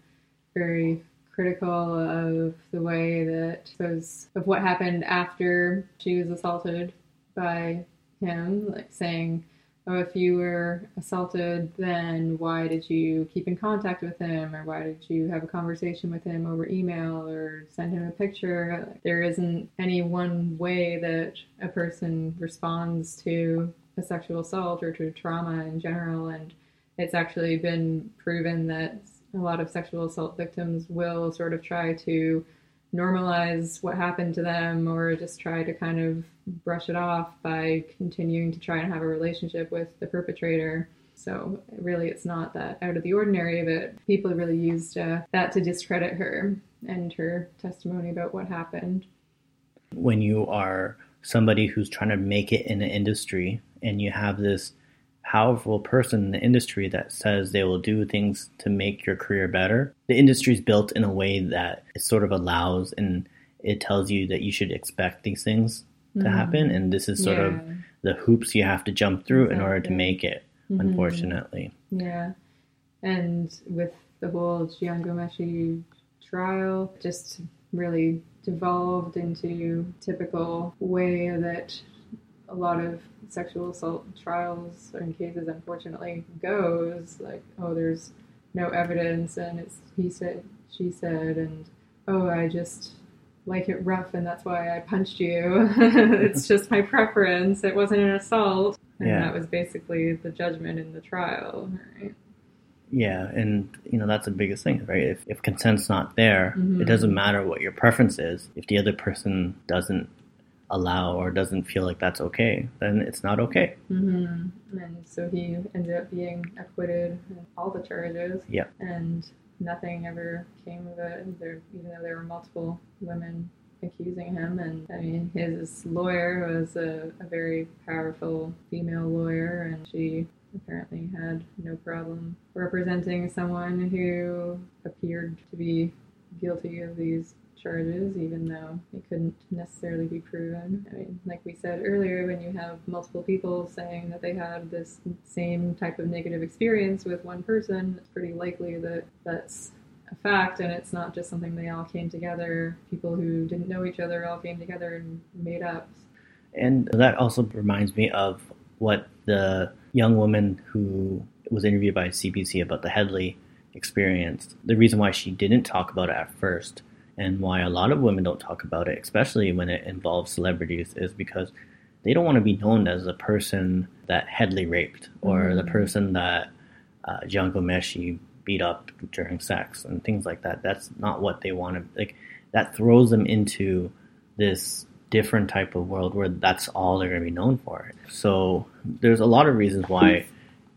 Speaker 2: very critical of the way that was of what happened after she was assaulted by him, like saying, "Oh, if you were assaulted, then why did you keep in contact with him, or why did you have a conversation with him over email, or send him a picture?" There isn't any one way that a person responds to a sexual assault or to trauma in general, and it's actually been proven that a lot of sexual assault victims will sort of try to normalize what happened to them or just try to kind of brush it off by continuing to try and have a relationship with the perpetrator. So really, it's not that out of the ordinary, but people really used uh, that to discredit her and her testimony about what happened.
Speaker 1: when you are somebody who's trying to make it in an industry and you have this powerful person in the industry that says they will do things to make your career better, the industry is built in a way that it sort of allows and it tells you that you should expect these things to happen. And this is sort of the hoops you have to jump through in order to make it,
Speaker 2: Mhm.
Speaker 1: unfortunately.
Speaker 2: Yeah. And with the whole Jian Ghomeshi trial, just really devolved into typical way that a lot of sexual assault trials and cases unfortunately goes. Like, oh, there's no evidence and it's he said, she said, and oh, I just like it rough and that's why I punched you. (laughs) it's (laughs) just my preference. It wasn't an assault. And
Speaker 1: Yeah.
Speaker 2: that was basically the judgment in the trial, right?
Speaker 1: Yeah, and you know that's the biggest thing, right? If, if consent's not there,
Speaker 2: Mhm.
Speaker 1: it doesn't matter what your preference is. If the other person doesn't allow or doesn't feel like that's okay, then it's not okay.
Speaker 2: hmm And so he ended up being acquitted of all the charges.
Speaker 1: Yeah.
Speaker 2: And nothing ever came of it, there, even though there were multiple women accusing him. And I mean, his lawyer was a, a very powerful female lawyer, and she apparently had no problem representing someone who appeared to be guilty of these charges, even though it couldn't necessarily be proven. I mean, like we said earlier, when you have multiple people saying that they had this same type of negative experience with one person, it's pretty likely that that's a fact and it's not just something they all came together. People who didn't know each other all came together and made up.
Speaker 1: And that also reminds me of what the young woman who was interviewed by CBC about the Hedley experienced. The reason why she didn't talk about it at first and why a lot of women don't talk about it, especially when it involves celebrities, is because they don't want to be known as the person that Hedley raped or the
Speaker 2: Mhm.
Speaker 1: person that uh, Jian Ghomeshi beat up during sex and things like that. That's not what they want to like. That throws them into this different type of world where that's all they're going to be known for. So there's a lot of reasons why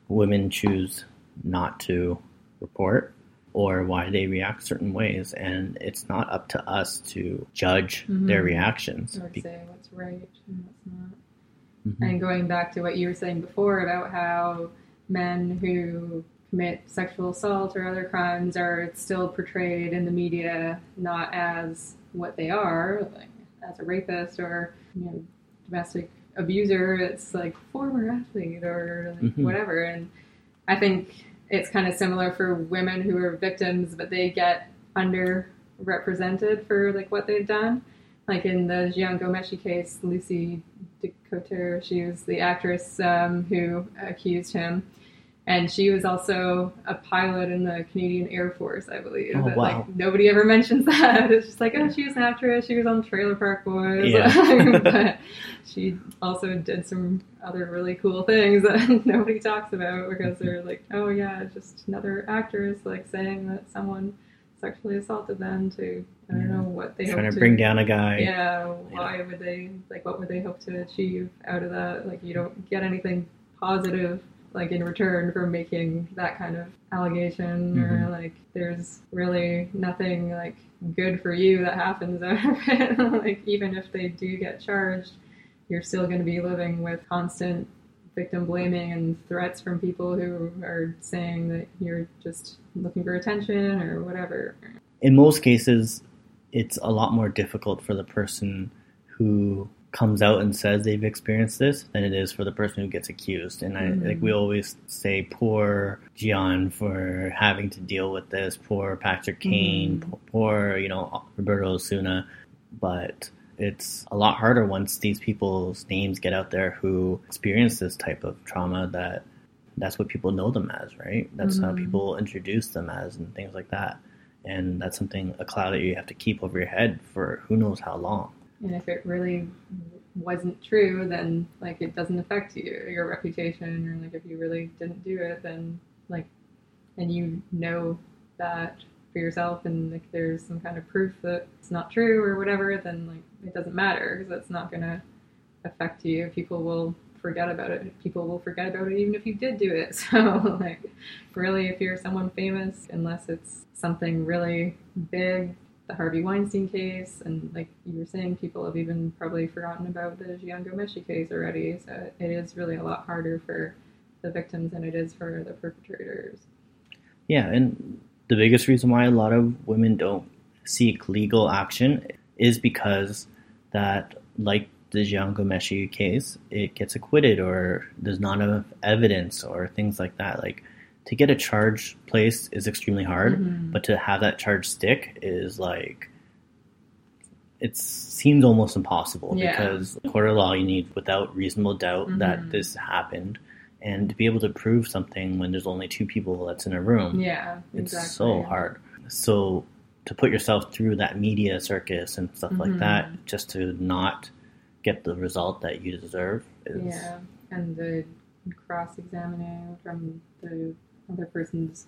Speaker 1: women choose not to report or why they react certain ways and it's not up to us to judge their
Speaker 2: Mhm.
Speaker 1: reactions
Speaker 2: or
Speaker 1: Be-
Speaker 2: say what's right and what's not.
Speaker 1: Mhm.
Speaker 2: And going back to what you were saying before about how men who commit sexual assault or other crimes are still portrayed in the media not as what they are, like as a rapist or you know domestic abuser. It's like former athlete or like
Speaker 1: Mhm.
Speaker 2: whatever. And I think it's kind of similar for women who are victims, but they get underrepresented for like what they've done. Like in the Jian Ghomeshi case, Lucy DeCoutere, she was the actress um, who accused him. And she was also a pilot in the Canadian Air Force, I believe.
Speaker 1: Oh,
Speaker 2: but
Speaker 1: wow.
Speaker 2: like nobody ever (laughs) mentions that. It's just like, oh, she was an actress. She was on Trailer Park Boys.
Speaker 1: Yeah. (laughs)
Speaker 2: but (laughs) she also did some other really cool things that nobody talks about because they're like, oh yeah, just another actress like saying that someone sexually assaulted them to I don't know what they
Speaker 1: trying
Speaker 2: hope
Speaker 1: to
Speaker 2: to
Speaker 1: bring down a guy
Speaker 2: yeah, why would they like what would they hope to achieve out of that? Like you don't get anything positive like in return for making that kind of allegation or
Speaker 1: Mhm.
Speaker 2: like there's really nothing like good for you that happens out of it. (laughs) like even if they do get charged, you're still going to be living with constant victim blaming and threats from people who are saying that you're just looking for attention or whatever.
Speaker 1: in most cases, it's a lot more difficult for the person who comes out and says they've experienced this than it is for the person who gets accused. And I
Speaker 2: Mhm.
Speaker 1: like we always say, poor Jian for having to deal with this. Poor Patrick Kane.
Speaker 2: Mhm.
Speaker 1: Poor you know Roberto Osuna. But it's a lot harder once these people's names get out there who experience this type of trauma that that's what people know them as, right? That's how
Speaker 2: Mhm.
Speaker 1: people introduce them as and things like that. And that's something, a cloud that you have to keep over your head for who knows how long.
Speaker 2: And if it really wasn't true, then like it doesn't affect you, your reputation, or like if you really didn't do it, then like, and you know that for yourself, and like there's some kind of proof that it's not true or whatever, then like it doesn't matter because it's not gonna affect you. People will forget about it. People will forget about it even if you did do it. (laughs) So like, really, if you're someone famous, unless it's something really big the Harvey Weinstein case, and like you were saying, people have even probably forgotten about the Jian Ghomeshi case already. So it is really a lot harder for the victims than it is for the perpetrators.
Speaker 1: Yeah, and the biggest reason why a lot of women don't seek legal action is because that, like the Jian Ghomeshi case, it gets acquitted or there's not enough evidence or things like that. Like to get a charge placed is extremely hard,
Speaker 2: Mhm.
Speaker 1: but to have that charge stick is like it seems almost impossible
Speaker 2: Yeah.
Speaker 1: because court of law you need without reasonable doubt that
Speaker 2: Mhm.
Speaker 1: this happened and to be able to prove something when there's only two people that's in a room
Speaker 2: Yeah,
Speaker 1: it's
Speaker 2: exactly.
Speaker 1: so hard so to put yourself through that media circus and stuff like
Speaker 2: Mhm.
Speaker 1: that just to not get the result that you deserve is
Speaker 2: Yeah, and the cross-examining from the other person's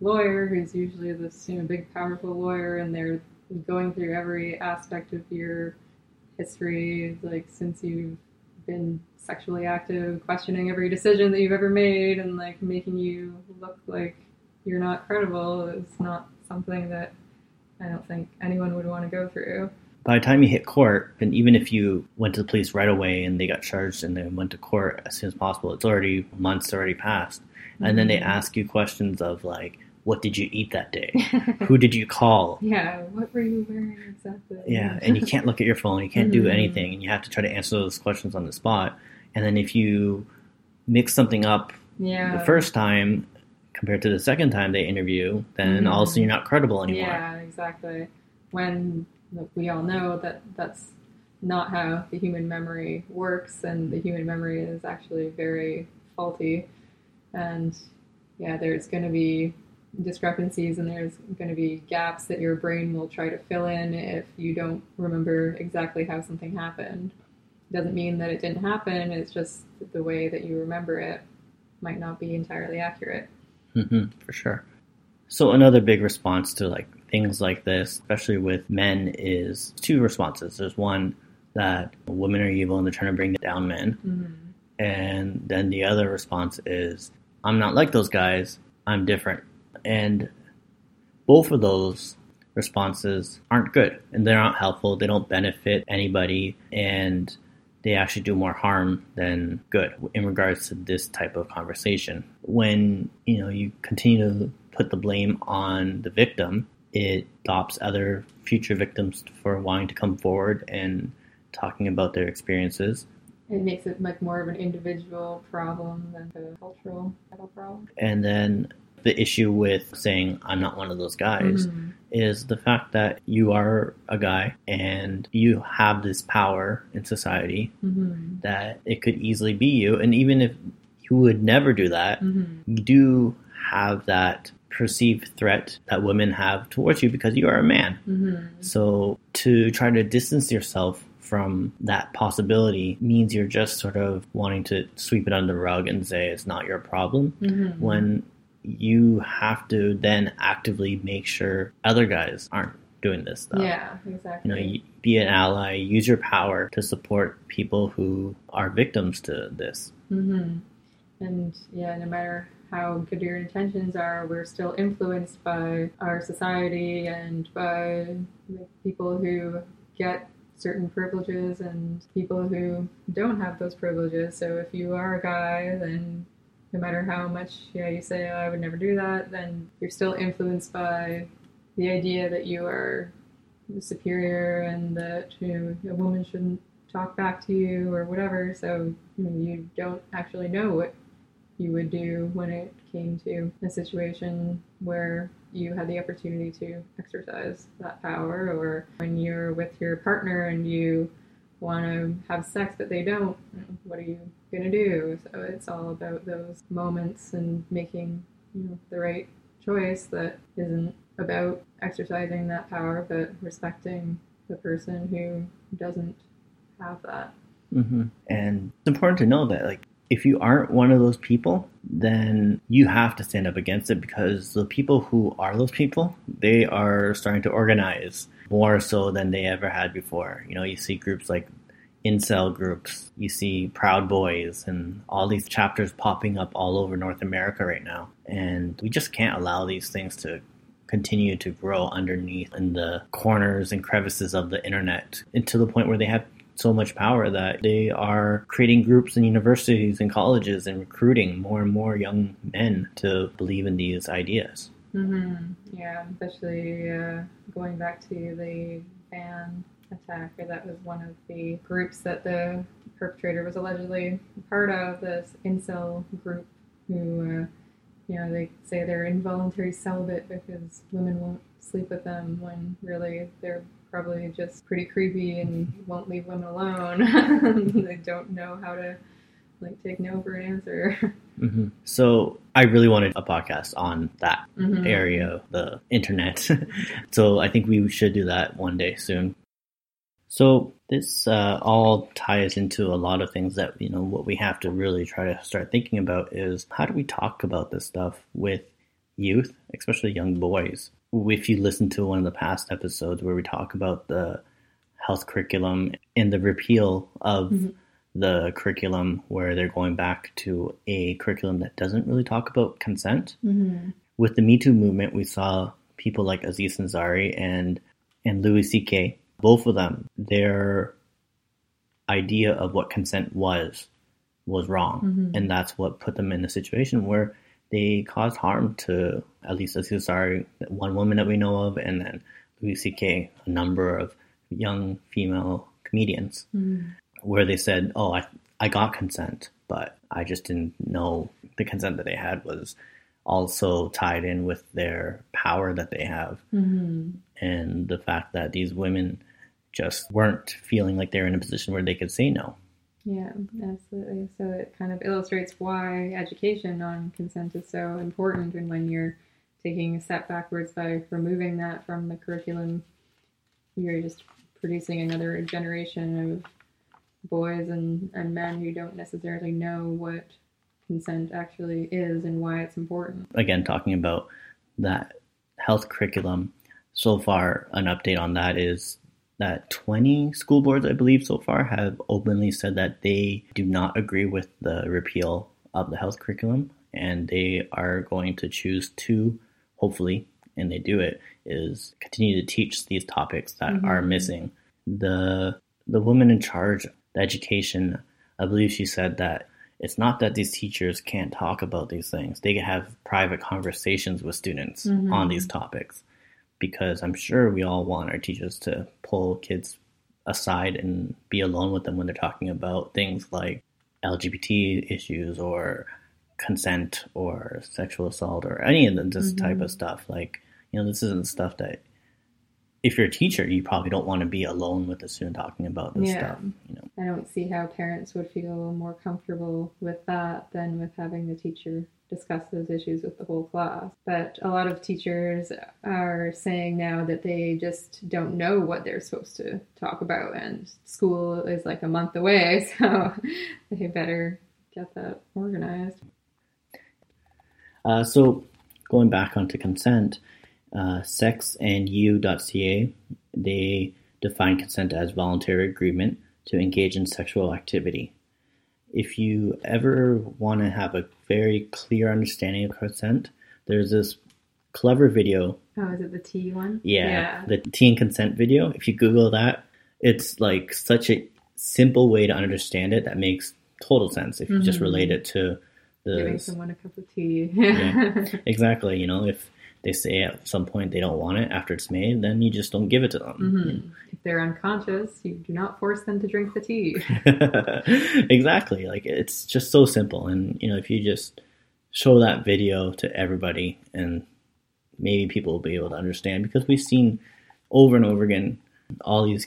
Speaker 2: lawyer, who's usually this you know big powerful lawyer, and they're going through every aspect of your history, like since you've been sexually active, questioning every decision that you've ever made, and like making you look like you're not credible. Is not something that I don't think anyone would want to go through.
Speaker 1: by the time you hit court, and even if you went to the police right away and they got charged and then went to court as soon as possible, it's already months already passed. And then they
Speaker 2: Mhm.
Speaker 1: ask you questions of like, what did you eat that day? (laughs) Who did you call?
Speaker 2: yeah, what were you wearing exactly?
Speaker 1: Yeah, and you can't look at your phone, you can't do
Speaker 2: Mhm.
Speaker 1: anything, and you have to try to answer those questions on the spot. And then if you mix something up
Speaker 2: yeah.
Speaker 1: the first time compared to the second time they interview, then all of a sudden you're not credible anymore.
Speaker 2: Yeah, exactly. When we all know that that's not how the human memory works, and the human memory is actually very faulty. And yeah, there's going to be discrepancies and there's going to be gaps that your brain will try to fill in if you don't remember exactly how something happened. Doesn't mean that it didn't happen, it's just the way that you remember it might not be entirely accurate.
Speaker 1: hmm for sure. So another big response to like things like this, especially with men, is two responses. There's one that women are evil and they're trying to bring down men,
Speaker 2: Mhm.
Speaker 1: And then the other response is, "I'm not like those guys. I'm different." And both of those responses aren't good and they're not helpful. They don't benefit anybody, and they actually do more harm than good in regards to this type of conversation. When you know you continue to put the blame on the victim, it stops other future victims for wanting to come forward and talking about their experiences.
Speaker 2: It makes it like more of an individual problem than a cultural problem.
Speaker 1: And then the issue with saying I'm not one of those guys
Speaker 2: Mhm.
Speaker 1: is the fact that you are a guy and you have this power in society
Speaker 2: Mhm.
Speaker 1: that it could easily be you. And even if you would never do that,
Speaker 2: Mhm.
Speaker 1: you do have that perceived threat that women have towards you because you are a man.
Speaker 2: Mhm.
Speaker 1: So to try to distance yourself from that possibility means you're just sort of wanting to sweep it under the rug and say it's not your problem
Speaker 2: Mhm.
Speaker 1: when you have to then actively make sure other guys aren't doing this stuff.
Speaker 2: yeah, exactly.
Speaker 1: You know, be an ally, use your power to support people who are victims to this.
Speaker 2: hmm And yeah, no matter how good your intentions are, we're still influenced by our society and by people who get certain privileges and people who don't have those privileges. So if you are a guy, then no matter how much yeah you say oh, I would never do that, then you're still influenced by the idea that you are superior and that you know, a woman shouldn't talk back to you or whatever. So you, know, you don't actually know what you would do when it came to a situation where you had the opportunity to exercise that power, or when you're with your partner and you want to have sex but they don't. What are you gonna do? So it's all about those moments and making you know the right choice that isn't about exercising that power, but respecting the person who doesn't have that.
Speaker 1: hmm And it's important to know that, like, if you aren't one of those people, then you have to stand up against it because the people who are those people, they are starting to organize more so than they ever had before. You know, you see groups like incel groups, you see Proud Boys, and all these chapters popping up all over North America right now. And we just can't allow these things to continue to grow underneath in the corners and crevices of the internet and to the point where they have so much power that they are creating groups in universities and colleges and recruiting more and more young men to believe in these ideas.
Speaker 2: hmm Yeah, especially uh, going back to the van attack. That was one of the groups that the perpetrator was allegedly part of. This incel group, who, uh, you know, they say they're involuntary celibate because women won't sleep with them when really they're probably just pretty creepy and won't leave women alone. (laughs) they don't know how to like take no for an answer.
Speaker 1: hmm So I really wanted a podcast on that
Speaker 2: Mhm.
Speaker 1: area the internet. (laughs) so I think we should do that one day soon. So this uh, all ties into a lot of things that you know what we have to really try to start thinking about is how do we talk about this stuff with youth, especially young boys. If you listen to one of the past episodes where we talk about the health curriculum and the repeal of
Speaker 2: Mhm.
Speaker 1: the curriculum where they're going back to a curriculum that doesn't really talk about consent.
Speaker 2: Mhm.
Speaker 1: With the Me Too movement, we saw people like Aziz Ansari and and Louis C.K. Both of them, their idea of what consent was was wrong,
Speaker 2: Mhm.
Speaker 1: and that's what put them in a situation where they caused harm to at least Aziz Ansari, one woman that we know of, and then Louis C.K. a number of young female comedians
Speaker 2: Mhm.
Speaker 1: where they said, "Oh, I I got consent, but I just didn't know the consent that they had was also tied in with their power that they have
Speaker 2: Mhm.
Speaker 1: and the fact that these women just weren't feeling like they're in a position where they could say no."
Speaker 2: Yeah, absolutely. So it kind of illustrates why education on consent is so important. And when you're taking a step backwards by removing that from the curriculum, you're just producing another generation of boys and, and men who don't necessarily know what consent actually is and why it's important.
Speaker 1: again talking about that health curriculum so far an update on that is that 20 school boards i believe so far have openly said that they do not agree with the repeal of the health curriculum and they are going to choose to hopefully and they do it is continue to teach these topics that are
Speaker 2: Mhm.
Speaker 1: missing the the woman in charge of education i believe she said that it's not that these teachers can't talk about these things. They can have private conversations with students
Speaker 2: Mhm.
Speaker 1: on these topics because I'm sure we all want our teachers to pull kids aside and be alone with them when they're talking about things like LGBT issues or consent or sexual assault or any of this type
Speaker 2: Mhm.
Speaker 1: of stuff. Like, you know, this isn't stuff that if you're a teacher, you probably don't want to be alone with a student talking about this
Speaker 2: Yeah.
Speaker 1: stuff. You know,
Speaker 2: I don't see how parents would feel more comfortable with that than with having the teacher discuss those issues with the whole class. But a lot of teachers are saying now that they just don't know what they're supposed to talk about, and school is like a month away, (laughs) so they better get that organized.
Speaker 1: Uh, so going back onto consent, uh, sexandyou.ca, they define consent as voluntary agreement to engage in sexual activity. If you ever want to have a very clear understanding of consent, there's this clever video
Speaker 2: Oh, is it the T one?
Speaker 1: yeah, the teen consent video. If you Google that, it's like such a simple way to understand it that makes total sense if you just
Speaker 2: Mhm.
Speaker 1: relate it to
Speaker 2: Giving someone a cup of tea.
Speaker 1: Yeah. (laughs) exactly. You know, if they say at some point they don't want it after it's made, then you just don't give it to them.
Speaker 2: Mhm. If they're unconscious, you do not force them to drink the tea. (laughs)
Speaker 1: exactly. Like it's just so simple, and you know, if you just show that video to everybody, and maybe people will be able to understand because we've seen over and over again all these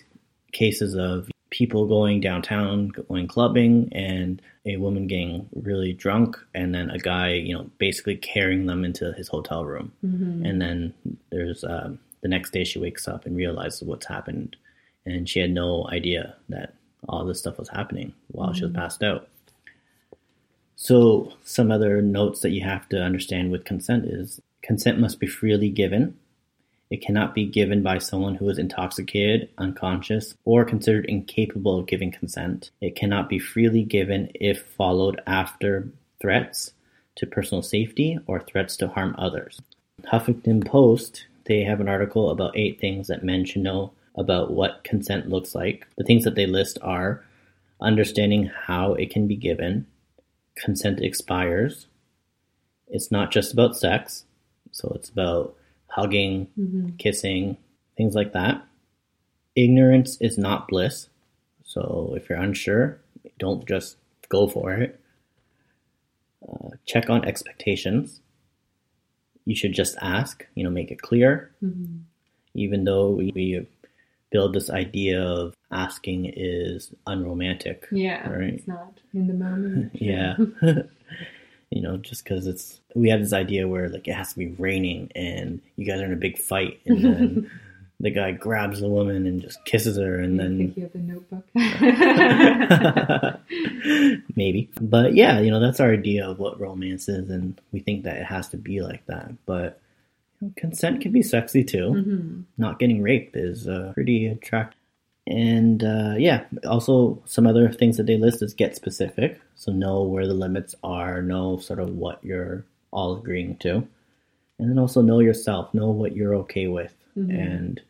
Speaker 1: cases of people going downtown, going clubbing, and a woman getting really drunk, and then a guy, you know, basically carrying them into his hotel room.
Speaker 2: Mhm.
Speaker 1: And then there's um, the next day she wakes up and realizes what's happened, and she had no idea that all this stuff was happening while she was passed out. So, some other notes that you have to understand with consent is consent must be freely given. It cannot be given by someone who is intoxicated, unconscious, or considered incapable of giving consent. It cannot be freely given if followed after threats to personal safety or threats to harm others. Huffington Post, they have an article about eight things that men should know about what consent looks like. The things that they list are understanding how it can be given, consent expires, it's not just about sex, so it's about hugging,
Speaker 2: Mhm.
Speaker 1: kissing, things like that. Ignorance is not bliss, so if you're unsure, don't just go for it. Uh, check on expectations. You should just ask, you know, make it clear.
Speaker 2: Mhm.
Speaker 1: Even though we, we build this idea of asking is unromantic.
Speaker 2: Yeah,
Speaker 1: Right.
Speaker 2: it's not in the moment. (laughs)
Speaker 1: Yeah. (laughs) you know, just because it's, we have this idea where like it has to be raining and you guys are in a big fight and then (laughs) the guy grabs the woman and just kisses her and then
Speaker 2: you have the notebook. (laughs)
Speaker 1: maybe. But yeah, you know, that's our idea of what romance is, and we think that it has to be like that. But you know, consent can be sexy too.
Speaker 2: Mhm.
Speaker 1: Not getting raped is uh, pretty attractive. And uh, yeah, also some other things that they list is get specific. So know where the limits are, know sort of what you're all agreeing to. And then also know yourself, know what you're okay with
Speaker 2: Mhm.
Speaker 1: and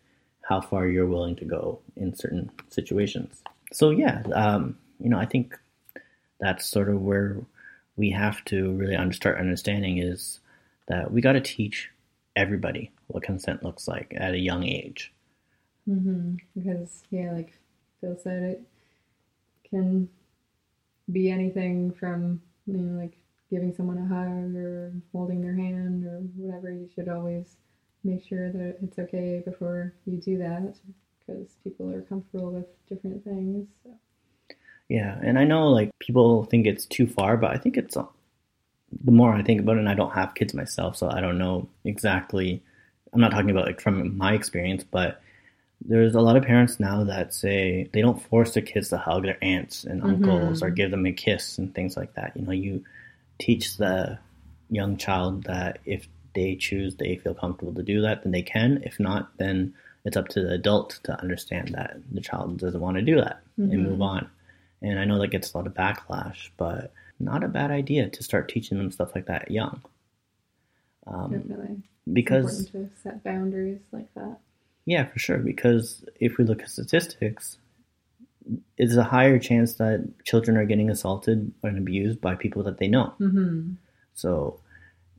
Speaker 1: how far you're willing to go in certain situations. So yeah, um, you know, I think that's sort of where we have to really start understanding is that we got to teach everybody what consent looks like at a young age.
Speaker 2: Hmm Because yeah, like Phil said, it can be anything from you know like giving someone a hug or holding their hand or whatever. You should always make sure that it's okay before you do that because people are comfortable with different things. So.
Speaker 1: Yeah, and I know like people think it's too far, but I think it's the more I think about it, and I don't have kids myself, so I don't know exactly. I'm not talking about like from my experience, but there's a lot of parents now that say they don't force their kids to hug their aunts and uncles or
Speaker 2: Mhm.
Speaker 1: give them a kiss and things like that. You know, you teach the young child that if they choose, they feel comfortable to do that, then they can. If not, then it's up to the adult to understand that the child doesn't want to do that and
Speaker 2: Mhm.
Speaker 1: move on. And I know that gets a lot of backlash, but not a bad idea to start teaching them stuff like that young. Um,
Speaker 2: Definitely. It's
Speaker 1: because
Speaker 2: important to set boundaries like that.
Speaker 1: Yeah, for sure. Because if we look at statistics, it's a higher chance that children are getting assaulted and abused by people that they know.
Speaker 2: Mm-hmm.
Speaker 1: So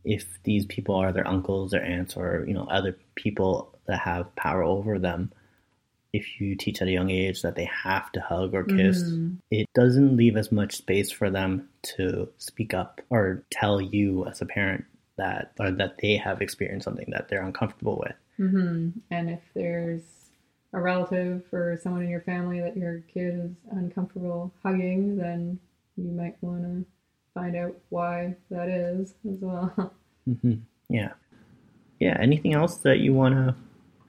Speaker 1: if these people are their uncles, their aunts, or you know other people that have power over them, if you teach at a young age that they have to hug or kiss,
Speaker 2: Mhm.
Speaker 1: it doesn't leave as much space for them to speak up or tell you as a parent that or that they have experienced something that they're uncomfortable with.
Speaker 2: Hmm And if there's a relative or someone in your family that your kid is uncomfortable hugging, then you might want to find out why that is as well.
Speaker 1: hmm Yeah. Yeah. Anything else that you want to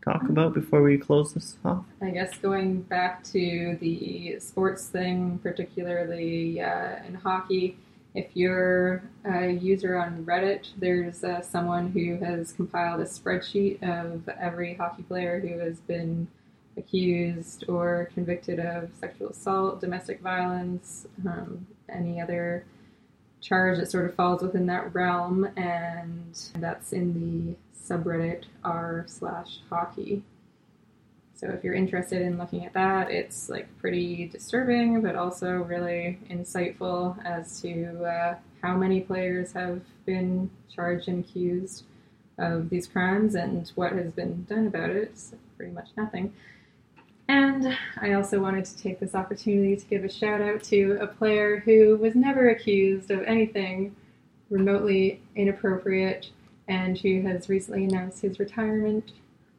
Speaker 1: talk about before we close this off?
Speaker 2: I guess going back to the sports thing, particularly uh, in hockey, if you're a user on Reddit, there's uh, someone who has compiled a spreadsheet of every hockey player who has been accused or convicted of sexual assault, domestic violence, um, any other charge that sort of falls within that realm, and that's in the subreddit r slash hockey. So if you're interested in looking at that, it's like pretty disturbing, but also really insightful as to uh, how many players have been charged and accused of these crimes and what has been done about it. It's pretty much nothing. And I also wanted to take this opportunity to give a shout out to a player who was never accused of anything remotely inappropriate and who has recently announced his retirement,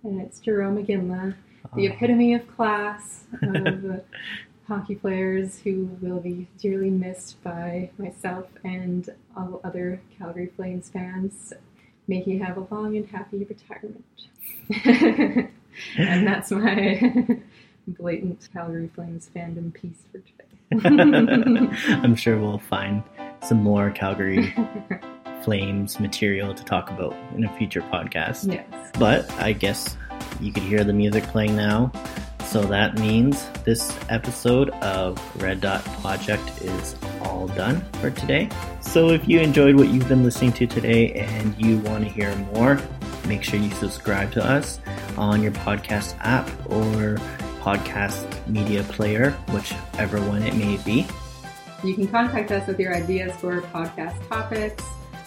Speaker 2: and it's Jarome Iginla the oh. epitome of class of (laughs) hockey players who will be dearly missed by myself and all other Calgary Flames fans. May he have a long and happy retirement. (laughs) and that's my (laughs) blatant Calgary Flames fandom piece for today.
Speaker 1: I'm sure we'll find some more Calgary Flames material to talk about in a future podcast.
Speaker 2: yes.
Speaker 1: But I guess you could hear the music playing now. So that means this episode of Red Dot Project is all done for today. So if you enjoyed what you've been listening to today and you want to hear more, make sure you subscribe to us on your podcast app or podcast media player, whichever one it may be.
Speaker 2: You can contact us with your ideas for podcast topics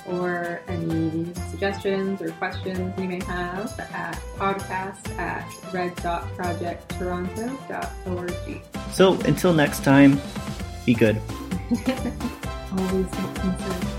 Speaker 2: or any suggestions or questions you may have at podcast at red.projecttoronto.org.
Speaker 1: So until next time, be good. (laughs)
Speaker 2: Always.